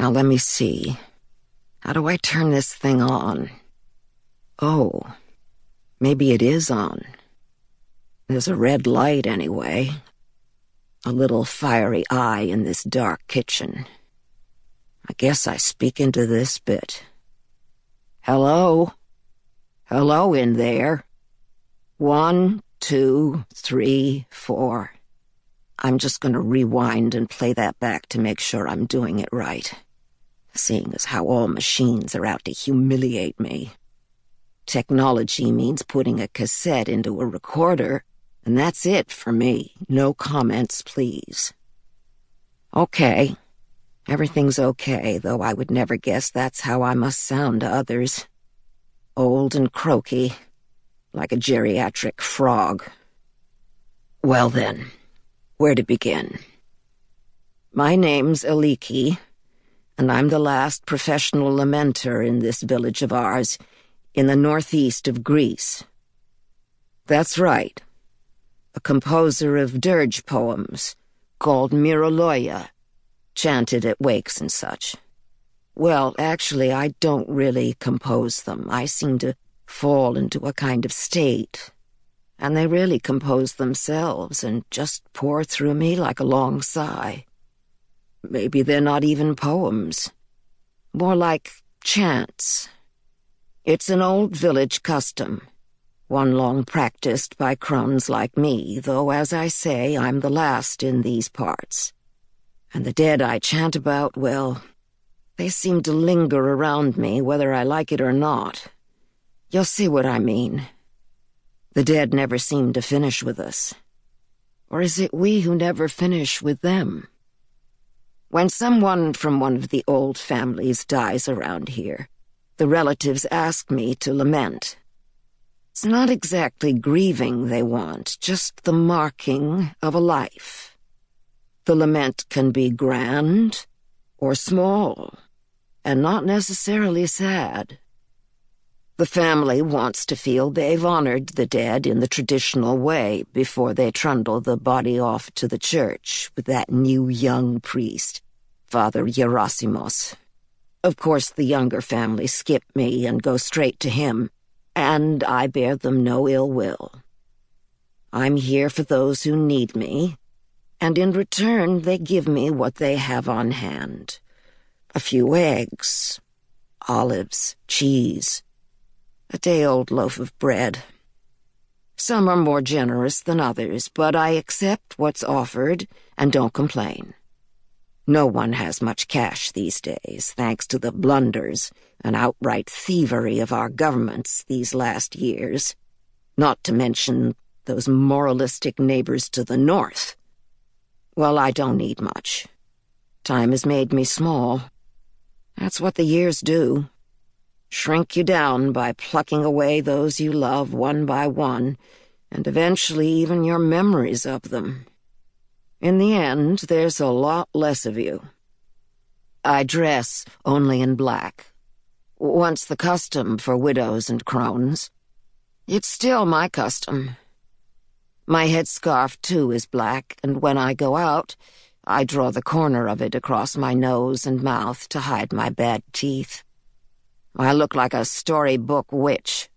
Now let me see. How do I turn this thing on? Oh, maybe it is on. There's a red light anyway. A little fiery eye in this dark kitchen. I guess I speak into this bit. Hello? Hello in there. One, two, three, four. I'm just gonna rewind and play that back to make sure I'm doing it right. Seeing as how all machines are out to humiliate me. Technology means putting a cassette into a recorder, and that's it for me. No comments, please. Okay. Everything's okay, though I would never guess that's how I must sound to others. Old and croaky, like a geriatric frog. Well then, where to begin? My name's Aliki, and I'm the last professional lamenter in this village of ours, in the northeast of Greece. That's right. A composer of dirge poems, called Myroloia, chanted at wakes and such. Well, actually, I don't really compose them. I seem to fall into a kind of state. And they really compose themselves and just pour through me like a long sigh. Maybe they're not even poems. More like chants. It's an old village custom, one long practiced by crones like me, though as I say, I'm the last in these parts. And the dead I chant about, well, they seem to linger around me whether I like it or not. You'll see what I mean. The dead never seem to finish with us. Or is it we who never finish with them? When someone from one of the old families dies around here, the relatives ask me to lament. It's not exactly grieving they want, just the marking of a life. The lament can be grand or small, and not necessarily sad. The family wants to feel they've honored the dead in the traditional way before they trundle the body off to the church with that new young priest, Father Gerasimos. Of course, the younger family skip me and go straight to him, and I bear them no ill will. I'm here for those who need me, and in return they give me what they have on hand. A few eggs, olives, cheese, a day-old loaf of bread. Some are more generous than others, but I accept what's offered and don't complain. No one has much cash these days, thanks to the blunders and outright thievery of our governments these last years, not to mention those moralistic neighbors to the north well, I don't need much. Time has made me small. That's what the years do. Shrink you down by plucking away those you love one by one, and eventually even your memories of them. In the end, there's a lot less of you. I dress only in black. Once the custom for widows and crones. It's still my custom. My headscarf, too, is black, and when I go out, I draw the corner of it across my nose and mouth to hide my bad teeth. I look like a storybook witch.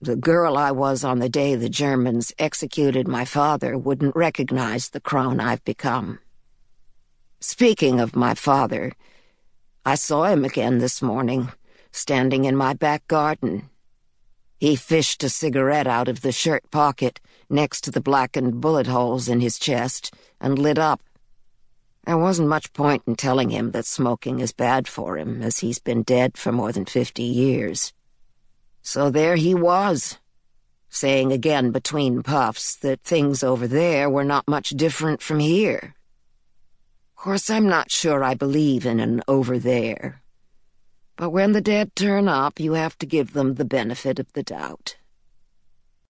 The girl I was on the day the Germans executed my father wouldn't recognize the crone I've become. Speaking of my father, I saw him again this morning, standing in my back garden. He fished a cigarette out of the shirt pocket next to the blackened bullet holes in his chest and lit up. There wasn't much point in telling him that smoking is bad for him, as he's been dead for more than fifty years. So there he was, saying again between puffs that things over there were not much different from here. Of course, I'm not sure I believe in an over there. But when the dead turn up, you have to give them the benefit of the doubt.